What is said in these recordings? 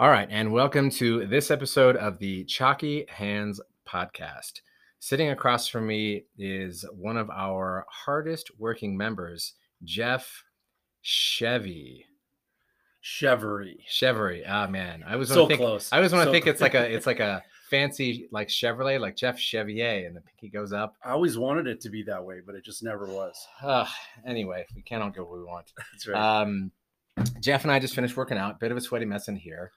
All right, and welcome to this episode of the Chalky Hands podcast. Sitting across from me is one of our hardest working members, Jeff Chevy. Cheverie. Cheverie. Ah man, I was So think, close. I was want to So think it's like a it's like a fancy like Chevrolet, like Jeff Chevier, and the pinky goes up. I always wanted it to be that way, but it just never was. Uh, anyway, we can't all get what we want. That's right. Um, Jeff and I just finished working out. Bit of a sweaty mess in here.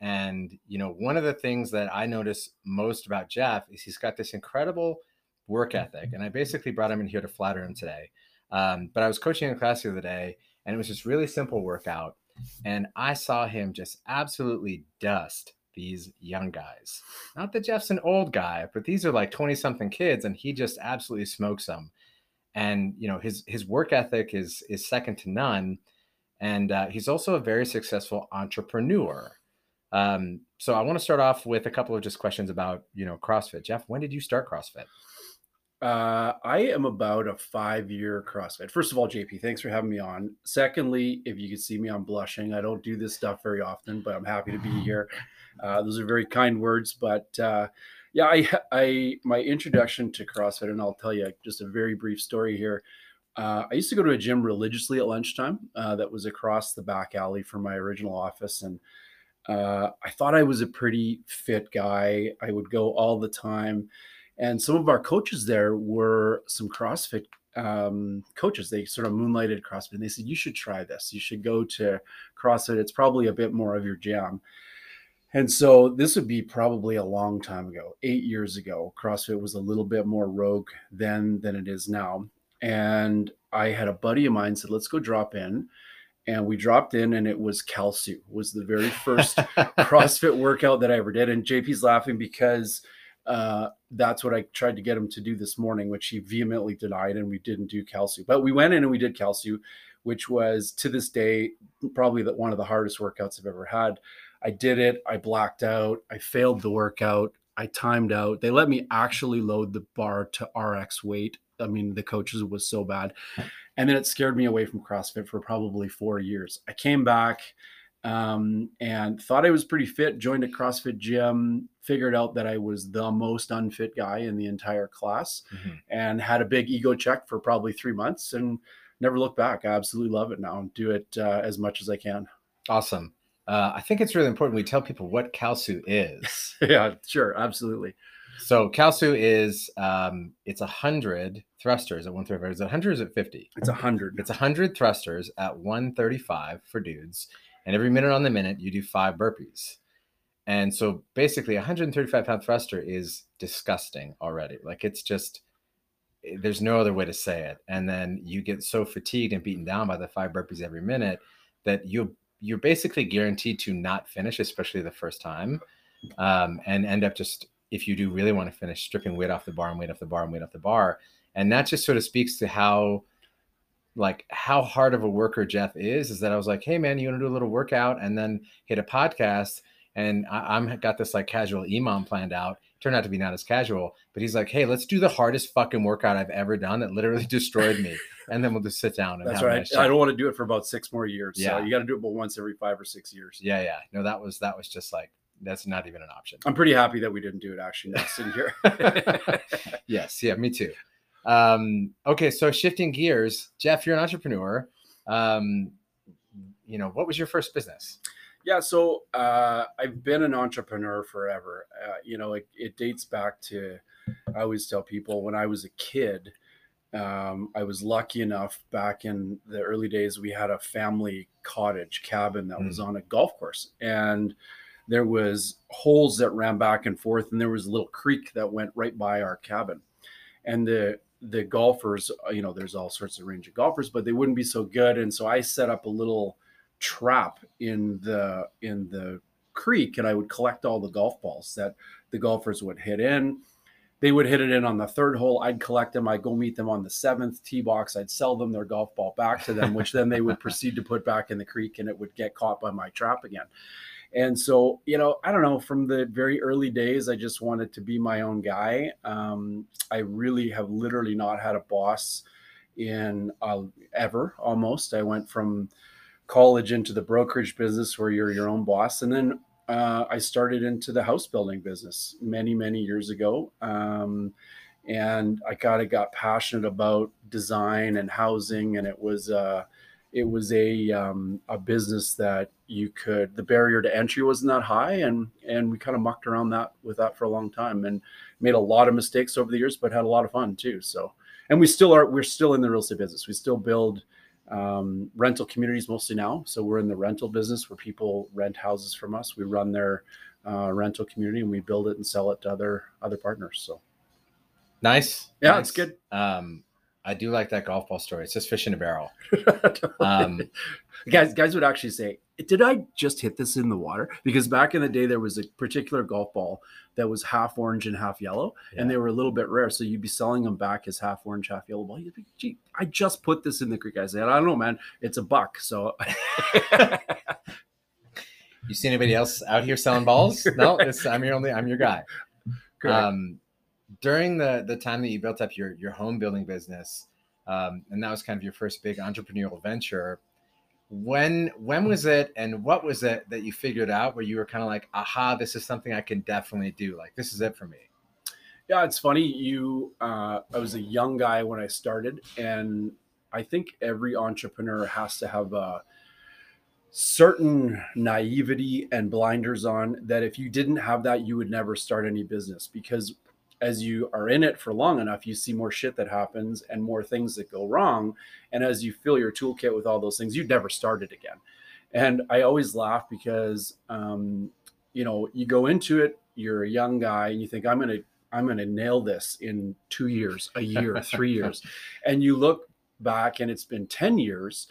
And you know, one of the things that I notice most about Jeff is he's got this incredible work ethic. And I basically brought him in here to flatter him today. Um, but I was coaching a class the other day, and it was just really simple workout. And I saw him just absolutely dust these young guys. Not that Jeff's an old guy, but these are like 20 something kids, and he just absolutely smokes them. And you know, his his work ethic is is second to none. And uh, he's also a very successful entrepreneur. Um, so I want to start off with a couple of just questions about you know CrossFit. Jeff, when did you start CrossFit? Uh, I am about a five year CrossFit. First of all, JP, thanks for having me on. Secondly, if you can see me, I'm blushing. I don't do this stuff very often, but I'm happy to be here. Uh, those are very kind words, but uh, yeah, I, I, my introduction to CrossFit, and I'll tell you just a very brief story here. Uh, I used to go to a gym religiously at lunchtime uh, that was across the back alley from my original office, and uh, I thought I was a pretty fit guy. I would go all the time and some of our coaches there were some CrossFit um, coaches. They sort of moonlighted CrossFit, and they said, "You should try this. You should go to CrossFit. It's probably a bit more of your jam." And so this would be probably a long time ago, eight years ago. CrossFit was a little bit more rogue then than it is now. And I had a buddy of mine said, "Let's go drop in." And we dropped in, and it was Kalsu. Was the very first CrossFit workout that I ever did. And JP's laughing because uh, that's what I tried to get him to do this morning, which he vehemently denied, and we didn't do Kalsu. But we went in and we did Kalsu, which was to this day probably the, one of the hardest workouts I've ever had. I did it. I blacked out. I failed the workout. I timed out. They let me actually load the bar to RX weight. I mean, the coaches was so bad. And then it scared me away from CrossFit for probably four years. I came back um, and thought I was pretty fit. Joined a CrossFit gym, figured out that I was the most unfit guy in the entire class, Mhm. and had a big ego check for probably three months and never looked back. I absolutely love it now and do it uh, as much as I can. Awesome. Uh, I think it's really important we tell people what Kalsu is. yeah, sure, absolutely. So Kalsu is um, it's a hundred thrusters at one thirty-five. Is it hundred? Is it fifty? It's a hundred. It's a hundred thrusters at one thirty-five for dudes, and every minute on the minute you do five burpees. And so basically, a 135 pound thruster is disgusting already. Like it's just, eh, there's no other way to say it. And then you get so fatigued and beaten down by the five burpees every minute that you you're basically guaranteed to not finish, especially the first time, um, and end up just if you do really want to finish, stripping weight off the bar and weight off the bar and weight off the bar. And that just sort of speaks to how like how hard of a worker Jeff is, is that I was like, hey man, you want to do a little workout and then hit a podcast. And I, I'm got this like casual EMOM planned out. Turned out to be not as casual, but he's like, hey, let's do the hardest fucking workout I've ever done that literally destroyed me. And then we'll just sit down and That's right. I don't want to do it for about six more years. Yeah. So you got to do it about once every five or six years. Yeah, yeah. No, that was that was just like that's not even an option. I'm pretty happy that we didn't do it actually now sitting here. yes, yeah, me too. Um, okay, so shifting gears, Jeff, you're an entrepreneur. Um, you know, what was your first business? Yeah, so uh, I've been an entrepreneur forever. Uh, you know, it, it dates back to, I always tell people when I was a kid, um, I was lucky enough back in the early days, we had a family cottage cabin that was on a golf course. And there was holes that ran back and forth, and there was a little creek that went right by our cabin. And the the golfers, uh, you know, there's all sorts of range of golfers, but they wouldn't be so good. And so I set up a little trap in the in the creek and I would collect all the golf balls that the golfers would hit in. They would hit it in on the third hole. I'd collect them. I'd go meet them on the seventh tee box. I'd sell them their golf ball back to them, which then they would proceed to put back in the creek and it would get caught by my trap again. And so, you know, I don't know, from the very early days, I just wanted to be my own guy. Um, I really have literally not had a boss in uh, ever almost. I went from college into the brokerage business where you're your own boss. And then uh, I started into the house building business many, many years ago. Um, and I kind of got passionate about design and housing, and it was uh, it was a um, a business that you could the barrier to entry wasn't that high, and and we kind of mucked around that with that for a long time, and made a lot of mistakes over the years, but had a lot of fun too. So, and we still are we're still in the real estate business. We still build um, rental communities mostly now. So we're in the rental business where people rent houses from us. We run their uh, rental community and we build it and sell it to other other partners. So nice. Yeah, nice. it's good. Um, I do like that golf ball story. It's just fish in a barrel. Um, guys, guys would actually say, "Did I just hit this in the water?" Because back in the day, there was a particular golf ball that was half orange and half yellow, Yeah. and they were a little bit rare. So you'd be selling them back as half orange, half yellow ball. You'd be, "Gee, I just put this in the creek." I said, "I don't know, man. It's a buck." So you see anybody else out here selling balls? no, it's, I'm your only. I'm your guy. Correct. Um, during the the time that you built up your your home building business, um, and that was kind of your first big entrepreneurial venture. When when was it, and what was it that you figured out where you were kind of like, aha, this is something I can definitely do. Like this is it for me. Yeah, it's funny. You, uh, I was a young guy when I started, and I think every entrepreneur has to have a certain naivety and blinders on that if you didn't have that, you would never start any business because as you are in it for long enough, you see more shit that happens and more things that go wrong. And as you fill your toolkit with all those things, you'd never start it again. And I always laugh because, um, you know, you go into it, you're a young guy, and you think, I'm going to, I'm going to nail this in two years, a year, three years. And you look back and it's been 10 years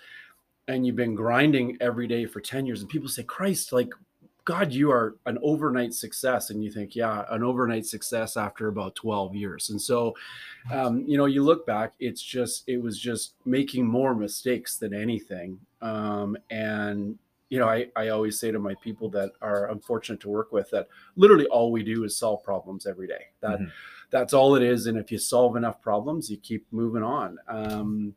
and you've been grinding every day for 10 years. And people say, Christ, like, God, you are an overnight success. And you think, yeah, an overnight success after about 12 years. And so, um, you know, you look back, it's just, it was just making more mistakes than anything. Um, and, you know, I, I always say to my people that are unfortunate to work with that literally all we do is solve problems every day. That Mhm. that's all it is. And if you solve enough problems, you keep moving on. Um,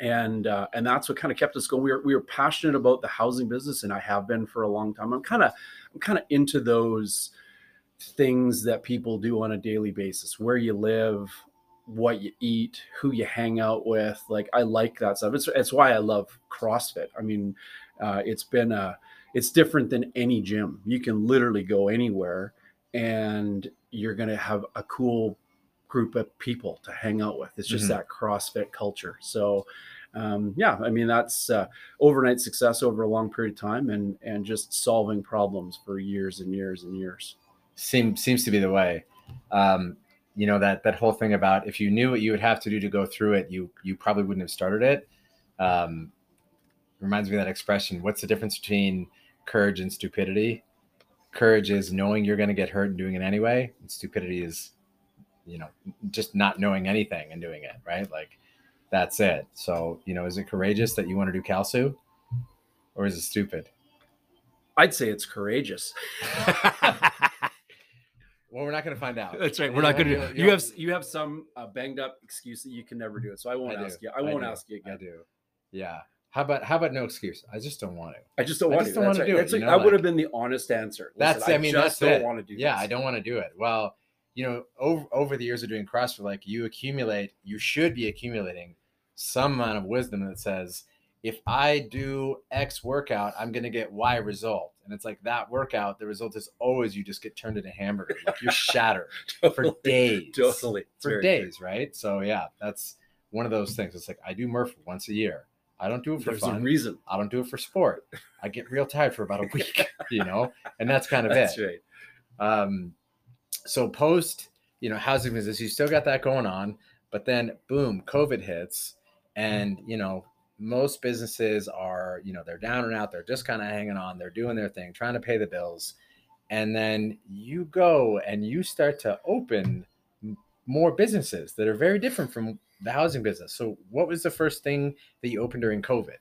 and uh, and that's what kind of kept us going. We were we were passionate about the housing business, and I have been for a long time. I'm kind of I'm kind of into those things that people do on a daily basis, where you live, what you eat, who you hang out with. Like I like that stuff. It's it's why I love CrossFit. I mean, uh, it's been a it's different than any gym. You can literally go anywhere, and you're gonna have a cool group of people to hang out with. It's just Mhm. that CrossFit culture. So, um, yeah, I mean that's uh, overnight success over a long period of time, and and just solving problems for years and years and years. Seems seems to be the way. Um, you know that that whole thing about if you knew what you would have to do to go through it, you you probably wouldn't have started it. Um, reminds me of that expression. What's the difference between courage and stupidity? Courage is knowing you're going to get hurt and doing it anyway. And stupidity is, you know, just not knowing anything and doing it. Right? Like that's it. So you know, is it courageous that you want to do Kalsu, or is it stupid? I'd say it's courageous. Well, we're not going to find out. That's right. We're not going to. you You have you have some uh, banged up excuse that you can never do it. So I won't I ask you. I won't do. ask you I do. Yeah. How about how about no excuse? I just don't want to. I just don't I want just to. don't wanna right. do it, you like- know, I would have been the honest answer. That's I mean just that's don't it. want to do. yeah, this. I don't want to do it. Well, you know, over over the years of doing CrossFit, like you accumulate, you should be accumulating some amount of wisdom that says, if I do X workout, I'm gonna get Y result. And it's like that workout, the result is always you just get turned into hamburger. Like you're shattered for days. Totally. It's for very true. days, right? So yeah, that's one of those things. It's like I do Murph once a year. I don't do it for There's fun. reason. I don't do it for sport. I get real tired for about a week, you know, and that's kind of it. That's it. right. Um, so post, you know, housing business, you still got that going on, but then boom, COVID hits, and you know, most businesses are, you know, they're down and out. They're just kind of hanging on. They're doing their thing, trying to pay the bills, and then you go and you start to open more businesses that are very different from the housing business. So, what was the first thing that you opened during COVID?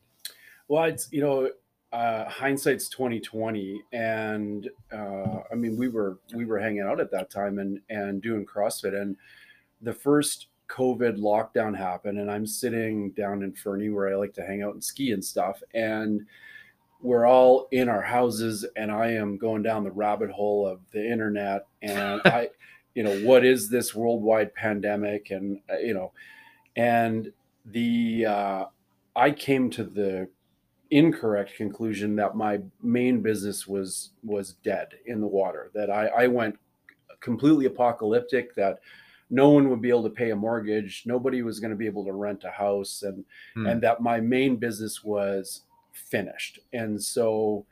Well, it's you know, uh, hindsight's twenty twenty, and uh, I mean, we were we were hanging out at that time and and doing CrossFit, and the first COVID lockdown happened, and I'm sitting down in Fernie where I like to hang out and ski and stuff, and we're all in our houses and I am going down the rabbit hole of the internet and I you know what is this worldwide pandemic and uh, you know and the uh, I came to the incorrect conclusion that my main business was was dead in the water that I, I went completely apocalyptic that no one would be able to pay a mortgage nobody was going to be able to rent a house and hmm. and that my main business was finished. And so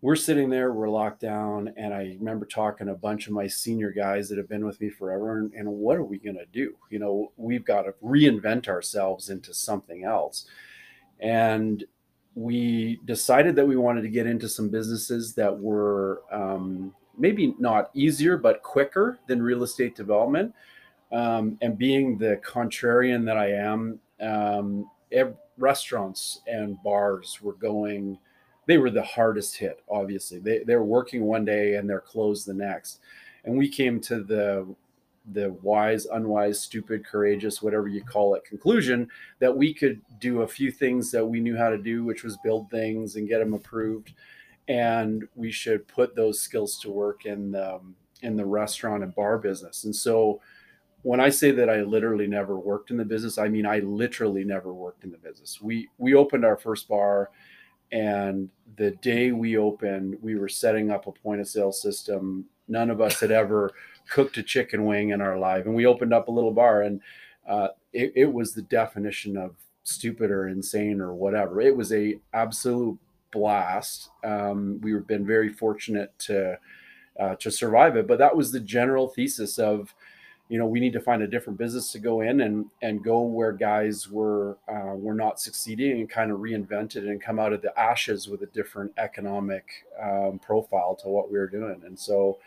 we're sitting there, we're locked down, and I remember talking to a bunch of my senior guys that have been with me forever. And, and what are we going to do? You know, we've got to reinvent ourselves into something else. And we decided that we wanted to get into some businesses that were um, maybe not easier, but quicker than real estate development. Um, and being the contrarian that I am, um, every, restaurants and bars were going they were the hardest hit obviously they, they're working one day and they're closed the next and we came to the the wise unwise stupid courageous whatever you call it conclusion that we could do a few things that we knew how to do which was build things and get them approved and we should put those skills to work in the, in the restaurant and bar business and so when I say that I literally never worked in the business, I mean I literally never worked in the business. We we opened our first bar and the day we opened, we were setting up a point of sale system. None of us had ever cooked a chicken wing in our life. And we opened up a little bar and uh, it, it was the definition of stupid or insane or whatever. It was a absolute blast. Um, we've been very fortunate to uh, to survive it, but that was the general thesis of you know we need to find a different business to go in and and go where guys were uh, were not succeeding and kind of reinvent it and come out of the ashes with a different economic um, profile to what we were doing and so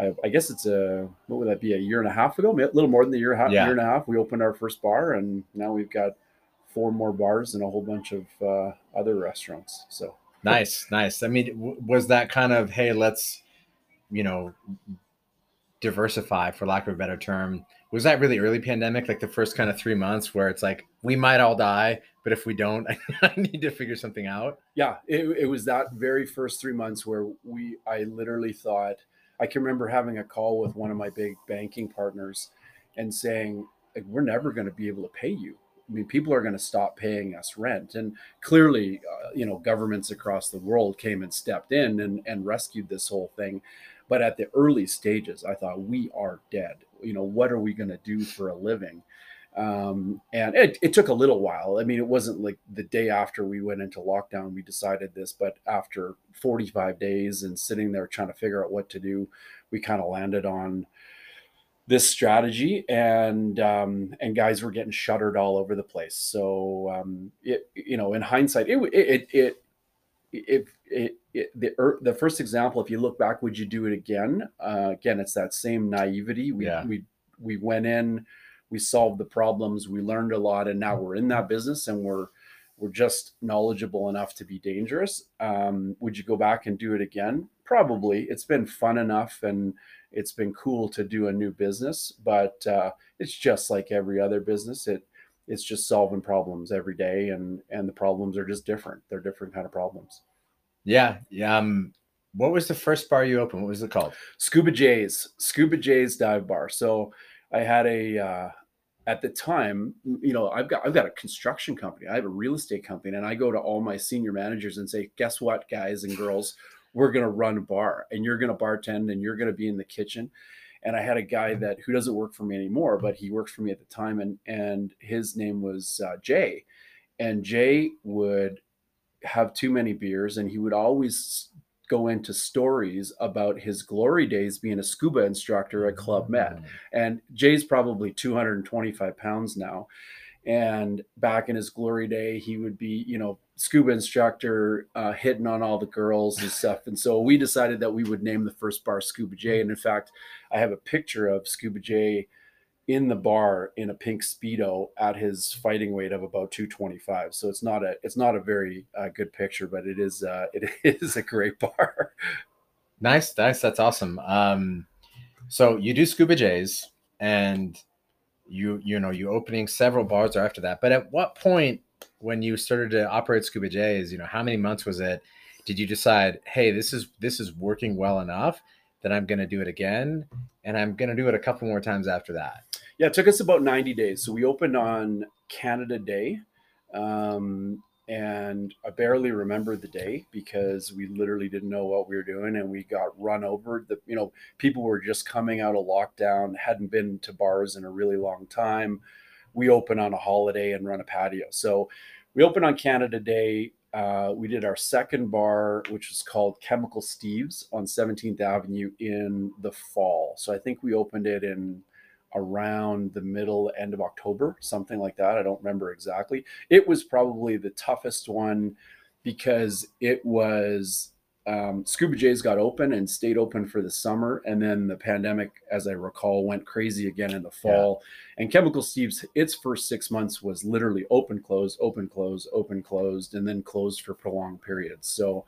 I, I, guess it's a what would that be a year and a half ago? A little more than a year, yeah. year and a half we opened our first bar and now we've got four more bars and a whole bunch of uh, other restaurants so. Nice nice. I mean was that kind of hey let's you know diversify for lack of a better term was that really early pandemic like the first kind of three months where it's like we might all die but if we don't i need to figure something out? Yeah it, it was that very first three months where we i literally thought i can remember having a call with one of my big banking partners and saying we're never going to be able to pay you I mean, people are going to stop paying us rent, and clearly, uh, you know, governments across the world came and stepped in and, and rescued this whole thing. But at the early stages, I thought we are dead. You know, what are we going to do for a living? Um, and it, it took a little while. I mean, it wasn't like the day after we went into lockdown, we decided this, but after 45 days and sitting there trying to figure out what to do, we kind of landed on this strategy and um, and guys were getting shuttered all over the place. So um, it you know in hindsight it it it it, it, it the er, the first example if you look back would you do it again uh, again it's that same naivety we yeah. we we went in we solved the problems we learned a lot and now we're in that business and we're we're just knowledgeable enough to be dangerous. Um, would you go back and do it again? Probably. It's been fun enough and it's been cool to do a new business but uh, it's just like every other business. It it's just solving problems every day and and the problems are just different. They're different kind of problems. Yeah yeah um what was the first bar you opened? What was it called? Scuba jays. Scuba jays dive bar. So i had a uh at the time you know i've got i've got a construction company. I have a real estate company and i go to all my senior managers and say guess what guys and girls? We're going to run a bar and you're going to bartend and you're going to be in the kitchen. And I had a guy that who doesn't work for me anymore, but he worked for me at the time, and and his name was uh, Jay, and Jay would have too many beers, and he would always go into stories about his glory days being a scuba instructor at Club Med, mm. and Jay's probably 225 pounds now, and back in his glory day, he would be you know scuba instructor uh, hitting on all the girls and stuff. And so we decided that we would name the first bar Scuba Jay. And in fact, I have a picture of Scuba Jay in the bar in a pink speedo at his fighting weight of about 225. So it's not a it's not a very uh, good picture, but it is uh, it is a great bar. Nice, nice. That's awesome. Um, so you do Scuba Jays and you you know you opening several bars after that. But at what point when you started to operate Scuba Jays, you know, how many months was it? did you decide, hey, this is this is working well enough that I'm going to do it again, and I'm going to do it a couple more times after that? Yeah, it took us about 90 days. So we opened on Canada Day. Um, and I barely remember the day because we literally didn't know what we were doing and we got run over. The you know people were just coming out of lockdown, hadn't been to bars in a really long time. We open on a holiday and run a patio, so we opened on Canada Day. Uh, we did our second bar, which was called Chemical Steve's on 17th Avenue in the fall. So I think we opened it in around the middle end of October, something like that. I don't remember exactly. It was probably the toughest one because it was um, Scuba Jays got open and stayed open for the summer, and then the pandemic, as I recall, went crazy again in the fall. Yeah. And Chemical Steve's, its first six months was literally open, closed, open, closed, open, closed, and then closed for prolonged periods. So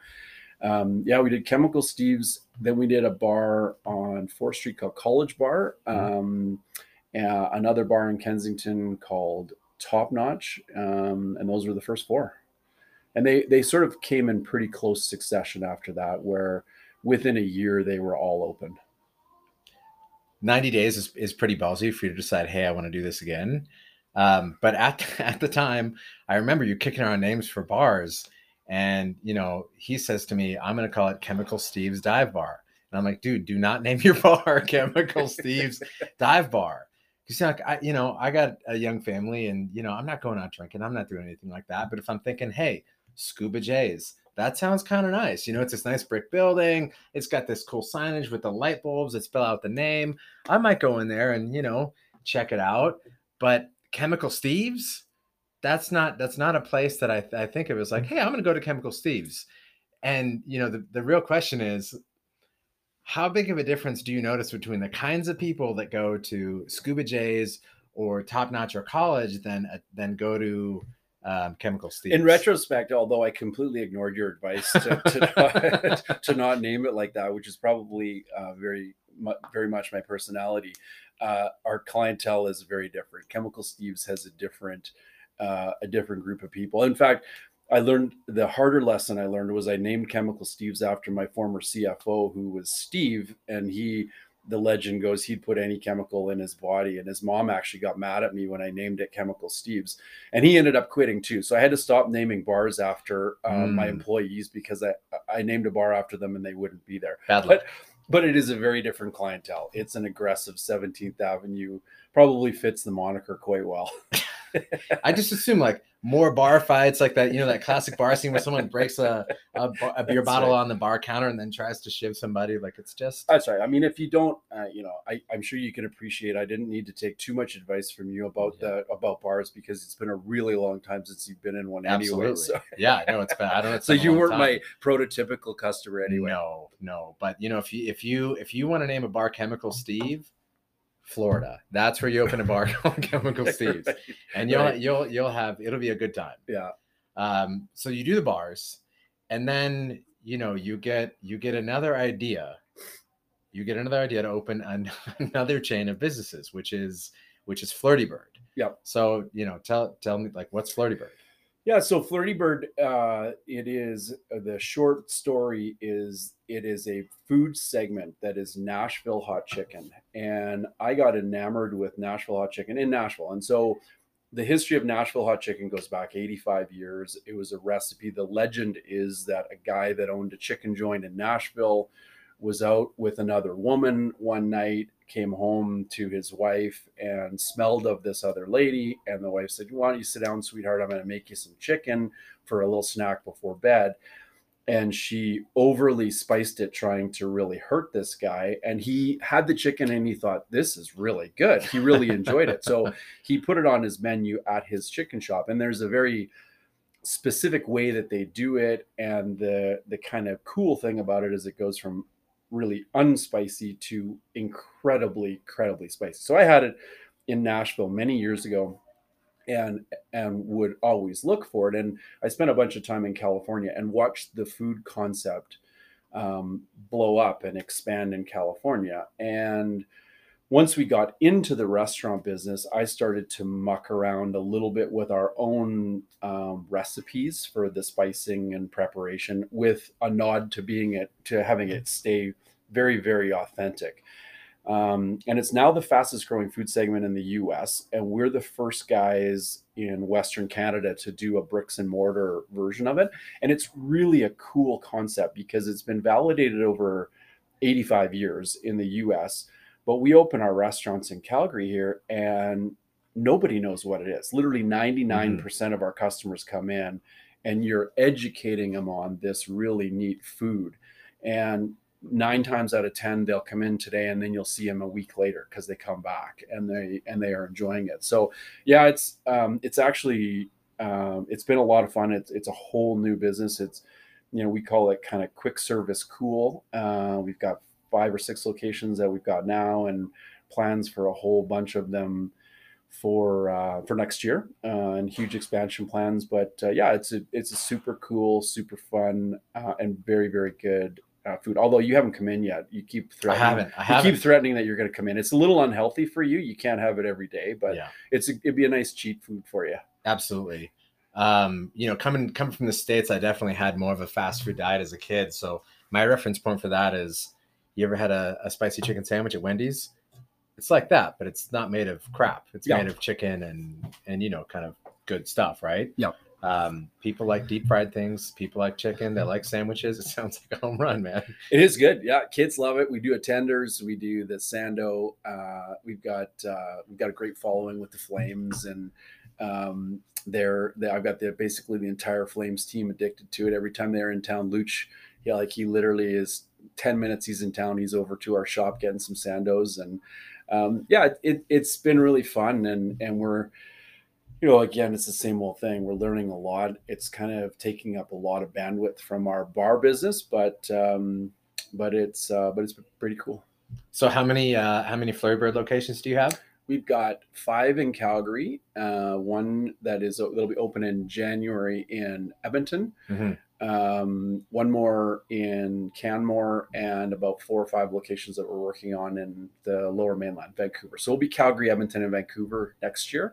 um, yeah, we did Chemical Steve's. Then we did a bar on 4th Street called College Bar. Mm-hmm. Um, uh, another bar in Kensington called Top Notch. Um, and those were the first four. And they, they sort of came in pretty close succession after that, where within a year they were all open. 90 days is, is pretty ballsy for you to decide, hey, I want to do this again. Um, but at, at the time, I remember you kicking around names for bars and, you know, he says to me, I'm going to call it Chemical Steve's Dive Bar. And I'm like, dude, do not name your bar Chemical Steve's Dive Bar. Because, know, I, you know, I got a young family and, you know, I'm not going out drinking. I'm not doing anything like that. But if I'm thinking, hey, Scuba Jays, that sounds kind of nice. You know, it's this nice brick building. It's got this cool signage with the light bulbs that spell out the name. I might go in there and, you know, check it out. But Chemical Steve's, that's not that's not a place that I, I think of as like, hey, I'm to go to Chemical Steve's, and you know the the real question is, how big of a difference do you notice between the kinds of people that go to Scuba Jays or Top Notch or college than uh, than go to um, Chemical Steve's? In retrospect, although I completely ignored your advice to, to, not, to not name it like that, which is probably uh, very very much my personality. Uh, our clientele is very different. Chemical Steve's has a different uh, a different group of people. In fact, I learned the harder lesson I learned was I named Chemical Steve's after my former CFO, who was Steve, and he, the legend goes, he'd put any chemical in his body, and his mom actually got mad at me when I named it Chemical Steve's, and he ended up quitting too. So I had to stop naming bars after um, mm. my employees because I I named a bar after them and they wouldn't be there. Bad luck. But, but it is a very different clientele. It's an aggressive 17th Avenue, probably fits the moniker quite well. I just assume like more bar fights like that, you know, that classic bar scene where someone breaks a, a, a beer bottle right. on the bar counter and then tries to shiv somebody. Like it's just. That's right. I mean, if you don't, uh, you know, I, I'm sure you can appreciate. I didn't need to take too much advice from you about yeah. the about bars because it's been a really long time since you've been in one Absolutely. anyway. So. yeah, no, it's been. I don't. so you weren't time. my prototypical customer anyway. No, no. But you know, if you if you if you want to name a bar Chemical Steve Florida. That's where you open a bar called Chemical Steve's, right. and you'll right. you'll you'll have it'll be a good time. Yeah. Um, so you do the bars, and then you know you get you get another idea. You get another idea to open an, another chain of businesses, which is which is Flirty Bird. Yep. So you know, tell tell me like what's Flirty Bird? Yeah, so Flirty Bird, uh, it is uh, the short story is it is a food segment that is Nashville hot chicken, and I got enamored with Nashville hot chicken in Nashville, and so the history of Nashville hot chicken goes back 85 years. It was a recipe. The legend is that a guy that owned a chicken joint in Nashville was out with another woman one night, came home to his wife and smelled of this other lady. And the wife said, Why don't you sit down, sweetheart? I'm going to make you some chicken for a little snack before bed. And she overly spiced it, trying to really hurt this guy. And he had the chicken and he thought, This is really good. He really enjoyed it. So he put it on his menu at his chicken shop. And there's a very specific way that they do it and the the kind of cool thing about it is it goes from really unspicy to incredibly, incredibly spicy. So I had it in Nashville many years ago and and would always look for it. And I spent a bunch of time in California and watched the food concept um, blow up and expand in California. And once we got into the restaurant business, I started to muck around a little bit with our own um, recipes for the spicing and preparation, with a nod to being it to having it stay very, very authentic. Um, and it's now the fastest growing food segment in the US. And we're the first guys in Western Canada to do a bricks and mortar version of it. And it's really a cool concept because it's been validated over 85 years in the US. But we open our restaurants in Calgary here and nobody knows what it is. Literally 99% of our customers come in and you're educating them on this really neat food. And nine times out of ten they'll come in today and then you'll see them a week later because they come back and they and they are enjoying it. So yeah it's um it's actually um it's been a lot of fun. It's it's a whole new business. It's you know we call it kind of quick service cool. Uh we've got five or six locations that we've got now and plans for a whole bunch of them for uh, for next year uh, and huge expansion plans. But uh, yeah, it's a it's a super cool, super fun, uh, and very very good uh, food. Although you haven't come in yet, you keep threatening. I haven't. I haven't. keep threatening that you're going to come in. It's a little unhealthy for you. You can't have it every day, but yeah, it's a, it'd be a nice cheat food for you. absolutely. Um, you know, coming coming from the states, I definitely had more of a fast food diet as a kid. So my reference point for that is, you ever had a, a spicy chicken sandwich at Wendy's? It's like that, but it's not made of crap. It's Yeah. made of chicken and and you know, kind of good stuff, right? Yep. Um, people like deep fried things. People like chicken. They like sandwiches. It sounds like a home run, man. It is good. Yeah, kids love it. We do a tenders. We do the sando. Uh, we've got uh, we've got a great following with the Flames, and um, they're, they I've got the basically the entire Flames team addicted to it. Every time they're in town, Luch, yeah, like he literally is ten minutes he's in town. He's over to our shop getting some sandos, and um, yeah, it, it's been really fun, and and we're you know, again, it's the same old thing. We're learning a lot. It's kind of taking up a lot of bandwidth from our bar business, but um, but it's uh, but it's pretty cool. So how many uh, how many Flirty Bird locations do you have? We've got five in Calgary, uh, one that is that'll be open in January in Edmonton, Mhm. Um, one more in Canmore, and about four or five locations that we're working on in the Lower Mainland, Vancouver. So we'll be Calgary, Edmonton, and Vancouver next year,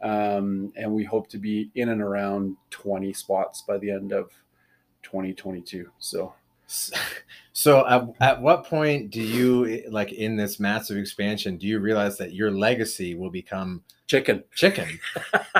um, and we hope to be in and around twenty spots by the end of 2022. So So at, at what point do you like in this massive expansion do you realize that your legacy will become chicken. chicken?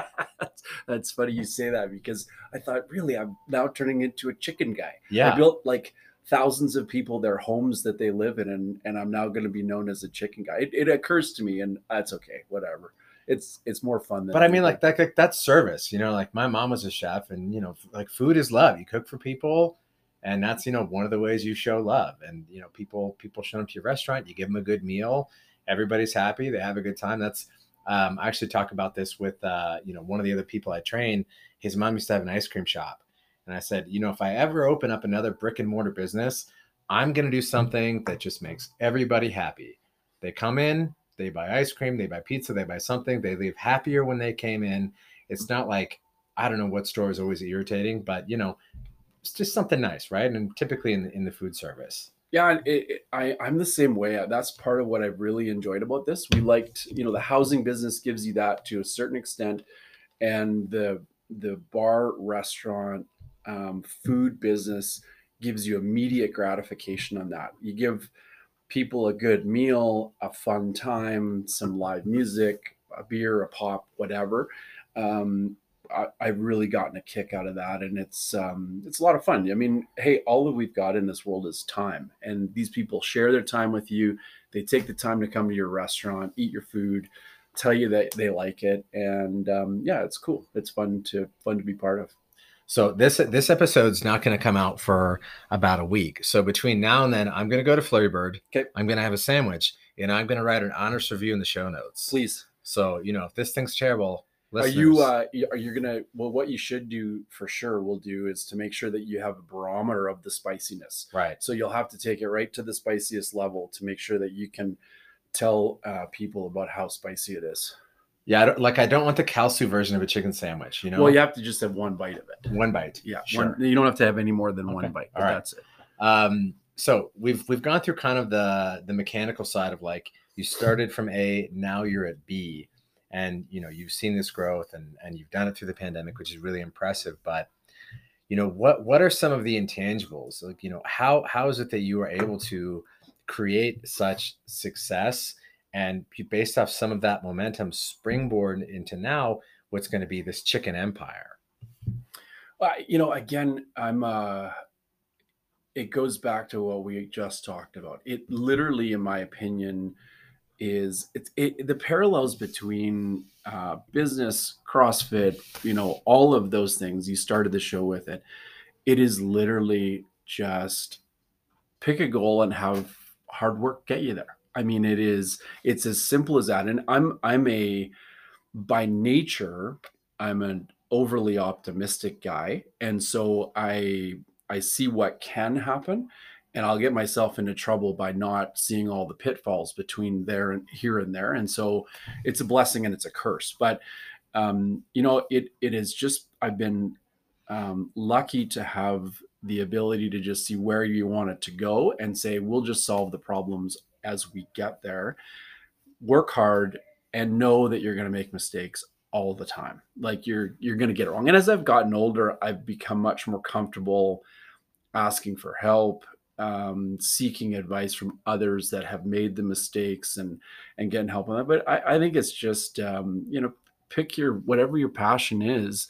That's funny you say that because I thought, really, I'm now turning into a chicken guy. Yeah. I built like thousands of people their homes that they live in, and, and I'm now going to be known as a chicken guy. It, it occurs to me, and that's okay, whatever. It's it's more fun than. But I mean like that like, that's service, you know, like my mom was a chef and you know like food is love. You cook for people and that's you know one of the ways you show love and you know people people show up to your restaurant, you give them a good meal, everybody's happy, they have a good time. That's um, I actually talk about this with uh, you know one of the other people I train. His mom used to have an ice cream shop, and I said, you know, if I ever open up another brick and mortar business, I'm going to do something that just makes everybody happy. They come in, they buy ice cream, they buy pizza, they buy something, they leave happier when they came in. It's not like I don't know what store is always irritating, but you know, it's just something nice, right? And typically in the, in the food service. Yeah, it, it, I I'm the same way. That's part of what I've really enjoyed about this. We liked, you know, the housing business gives you that to a certain extent, and the the bar restaurant um, food business gives you immediate gratification on that. You give people a good meal, a fun time, some live music, a beer, a pop, whatever. Um, I, I've really gotten a kick out of that, and it's um, it's a lot of fun. I mean, hey, all that we've got in this world is time, and these people share their time with you. They take the time to come to your restaurant, eat your food, tell you that they like it, and um, yeah, it's cool. It's fun to fun to be part of. So this this episode's not going to come out for about a week. So between now and then, I'm going to go to Flirty Bird. Okay. I'm going to have a sandwich, and I'm going to write an honest review in the show notes. Please, So you know, if this thing's terrible, are you uh, are you gonna? Well, what you should do for sure will do is to make sure that you have a barometer of the spiciness. right? So you'll have to take it right to the spiciest level to make sure that you can tell uh, people about how spicy it is. Yeah, I like I don't want the Kalsu version of a chicken sandwich. You know, Well, you have to just have one bite of it. one bite. Yeah, Sure. one, you don't have to have any more than one bite. all right. that's it. Um, so we've we've gone through kind of the the mechanical side of like you started from A, now you're at B, and you know you've seen this growth and and you've done it through the pandemic, which is really impressive. But you know what what are some of the intangibles? Like you know how how is it that you are able to create such success and based off some of that momentum springboard into now what's going to be this chicken empire uh, you know again i'm uh it goes back to what we just talked about it literally in my opinion is it's it, the parallels between uh, business crossfit you know all of those things you started the show with it it is literally just pick a goal and have hard work get you there. I mean, it is it's as simple as that. And I'm I'm a by nature I'm an overly optimistic guy, and so I I see what can happen, and I'll get myself into trouble by not seeing all the pitfalls between there and here and there. And so it's a blessing and it's a curse. But um, you know, it it is just I've been um, lucky to have the ability to just see where you want it to go and say we'll just solve the problems as we get there work hard and know that you're going to make mistakes all the time like you're you're going to get it wrong and as i've gotten older i've become much more comfortable asking for help um, seeking advice from others that have made the mistakes and and getting help on that. But i, I think it's just um, you know pick your whatever your passion is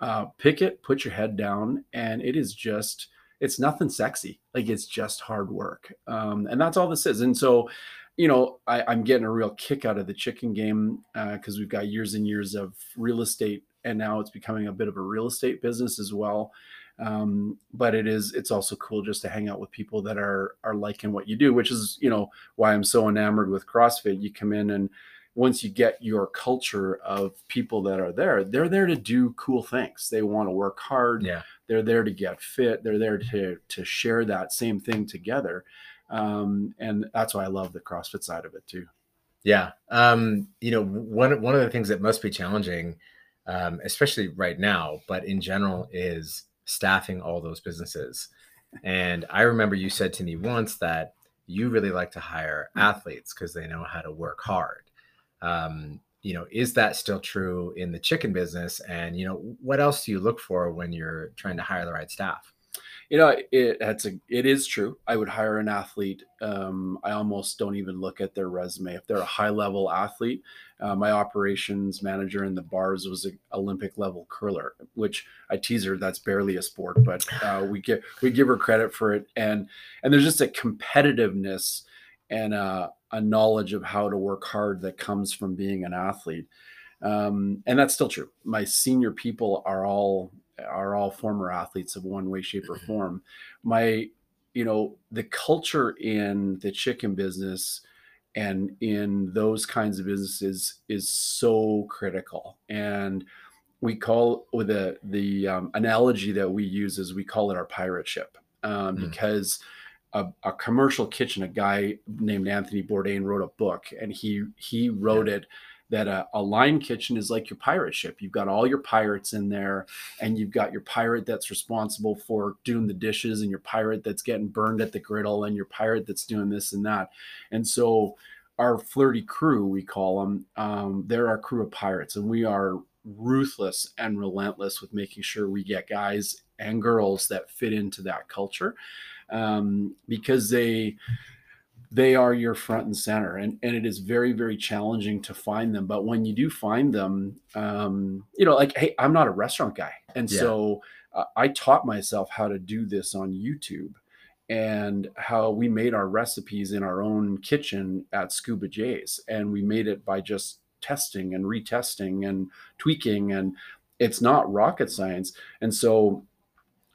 uh, pick it put your head down and it is just it's nothing sexy. Like it's just hard work. Um, and that's all this is. And so you know I, I'm getting a real kick out of the chicken game because uh, we've got years and years of real estate and now it's becoming a bit of a real estate business as well um, but it is it's also cool just to hang out with people that are are liking what you do which is you know why i'm so enamored with crossfit you come in and once you get your culture of people that are there, they're there to do cool things. They want to work hard. Yeah. They're there to get fit. They're there to to share that same thing together. Um, and that's why I love the CrossFit side of it too. Yeah. Um, you know, one one of the things that must be challenging, um, especially right now, but in general, is staffing all those businesses. And I remember you said to me once that you really like to hire athletes because they know how to work hard. Um, you know is that still true in the chicken business? And you know what else do you look for when you're trying to hire the right staff you know it that's a it is true i would hire an athlete um, i almost don't even look at their resume if they're a high level athlete uh, my operations manager in the bars was an olympic level curler which i tease her that's barely a sport but uh, we give we give her credit for it and and there's just a competitiveness and a, a knowledge of how to work hard that comes from being an athlete. Um, and that's still true. My senior people are all are all former athletes of one way, shape, or mm-hmm. form. My, you know, the culture in the chicken business and in those kinds of businesses is so critical. And we call with the the um, analogy that we use is we call it our pirate ship um, mm. because a, a, commercial kitchen. A guy named Anthony Bourdain wrote a book, and he he wrote yeah. it that a, a, line kitchen is like your pirate ship. You've got all your pirates in there, and you've got your pirate that's responsible for doing the dishes, and your pirate that's getting burned at the griddle, and your pirate that's doing this and that. And so, our flirty crew, we call them, um, they're our crew of pirates, and we are ruthless and relentless with making sure we get guys and girls that fit into that culture um, because they they are your front and center and, and it is very very challenging to find them but when you do find them um, you know like hey i'm not a restaurant guy and yeah. so uh, i taught myself how to do this on youtube and how we made our recipes in our own kitchen at scuba jays and we made it by just testing and retesting and tweaking and it's not rocket science and so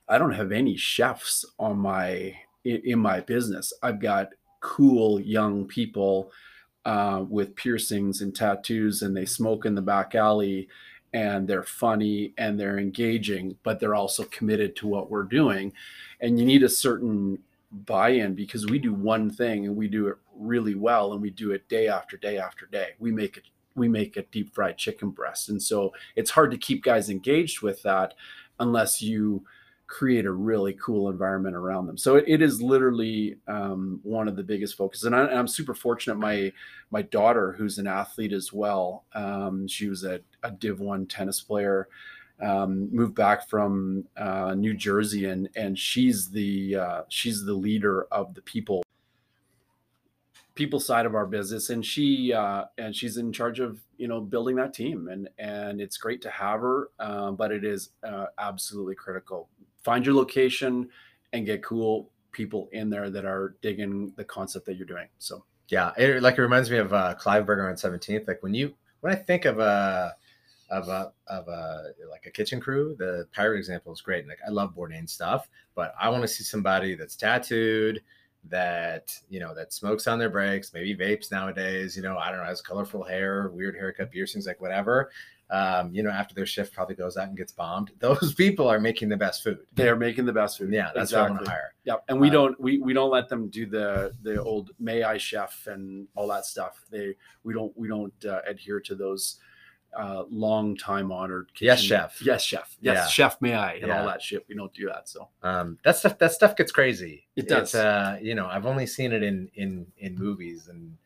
I don't have any chefs on my in my business. I've got cool young people uh, with piercings and tattoos, and they smoke in the back alley, and they're funny and they're engaging, but they're also committed to what we're doing. And you need a certain buy-in because we do one thing and we do it really well, and we do it day after day after day. We make it we make a deep fried chicken breast, and so it's hard to keep guys engaged with that unless you create a really cool environment around them. So it, it is literally um, one of the biggest focuses. And, I, am super fortunate. My my daughter, who's an athlete as well, um, she was a, a Div One tennis player. Um, moved back from uh, New Jersey, and and she's the uh, she's the leader of the people people side of our business and she uh, and she's in charge of you know building that team and and it's great to have her uh, but it is uh, absolutely critical find your location and get cool people in there that are digging the concept that you're doing so yeah it like it reminds me of uh, clive burger on 17th like when you when i think of a of a of a like a kitchen crew the pirate example is great like i love bourdain stuff but i want to see somebody that's tattooed that you know that smokes on their breaks, maybe vapes nowadays. You know, I don't know, has colorful hair, weird haircut, piercings, like whatever. Um, you know, after their shift, probably goes out and gets bombed. Those people are making the best food. They are making the best food. Yeah, that's exactly. what I want to hire. Yeah, and we uh, don't we we don't let them do the the old may I chef and all that stuff. They we don't we don't uh, adhere to those uh, long time honored. Kitchen. Yes, chef. Yes, chef. Yes, yeah. chef. May I and yeah. all that shit. We don't do that. So um, that stuff that stuff gets crazy. It does. uh, you know, I've only seen it in in in movies, and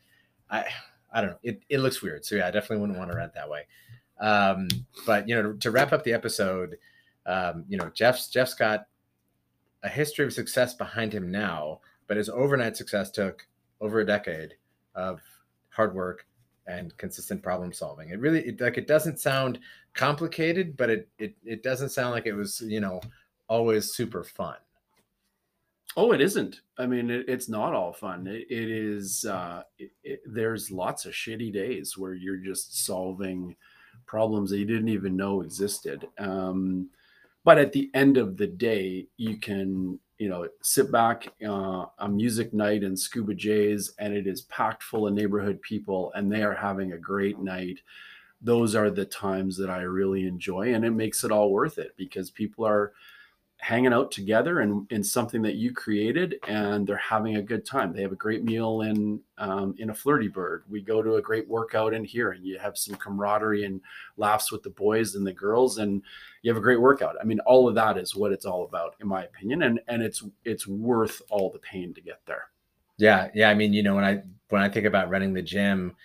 I I don't know. It it looks weird. So yeah, I definitely wouldn't want to rent that way. Um, but you know, to, to wrap up the episode, um, you know, Jeff's Jeff's got a history of success behind him now, but his overnight success took over a decade of hard work and consistent problem solving. It really it, like it doesn't sound complicated, but it it it doesn't sound like it was you know always super fun. Oh, it isn't. I mean, it, it's not all fun. it, it is. Uh, there's lots of shitty days where you're just solving problems that you didn't even know existed. Um, but at the end of the day, you can you know, sit back uh, a music night in Scuba Jays, and it is packed full of neighborhood people, and they are having a great night. Those are the times that I really enjoy, and it makes it all worth it because people are hanging out together and in something that you created and they're having a good time. They have a great meal in um, in a Flirty Bird. We go to a great workout in here and you have some camaraderie and laughs with the boys and the girls and you have a great workout. I mean all of that is what it's all about in my opinion and and it's it's worth all the pain to get there. Yeah yeah i mean you know when i when i think about running the gym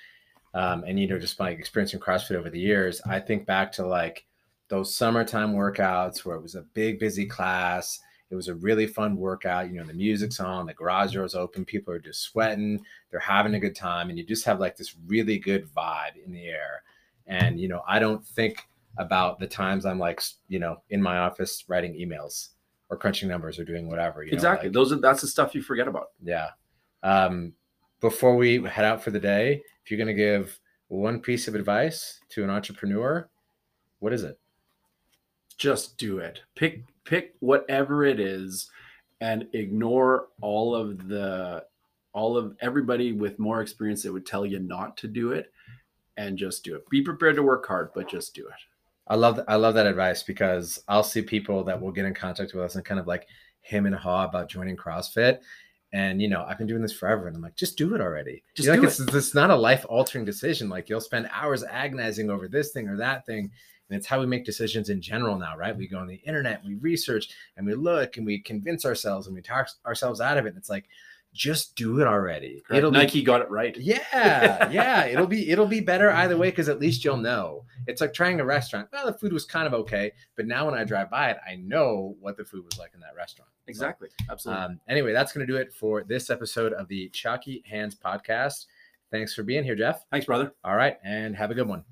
um, and you know just my experience in crossfit over the years i think back to like those summertime workouts where it was a big, busy class. It was a really fun workout. You know, the music's on, the garage doors open, people are just sweating, they're having a good time, and you just have like this really good vibe in the air. And, you know, I don't think about the times I'm like, you know, in my office writing emails or crunching numbers or doing whatever. exactly. Like, Those are that's the stuff you forget about. Yeah. Um, before we head out for the day, if you're going to give one piece of advice to an entrepreneur, what is it? Just do it. Pick pick whatever it is and ignore all of the all of everybody with more experience that would tell you not to do it and just do it. Be prepared to work hard, but just do it. I love I love that advice because I'll see people that will get in contact with us and kind of like him and haw about joining CrossFit. And you know, I've been doing this forever, and I'm like, just do it already. Just do like, it. It's, it's not a life altering decision. Like you'll spend hours agonizing over this thing or that thing, and it's how we make decisions in general now, right? We go on the internet, we research and we look and we convince ourselves and we talk ourselves out of it. And it's like, just do it already. It'll Nike be, got it right. Yeah, yeah. it'll be it'll be better either way because at least you'll know. It's like trying a restaurant. Well, the food was kind of okay, but now when I drive by it, I know what the food was like in that restaurant. Exactly. So, Absolutely. Um, anyway, that's going to do it for this episode of the Chalky Hands podcast. Thanks for being here, Jeff. Thanks, brother. All right, and have a good one.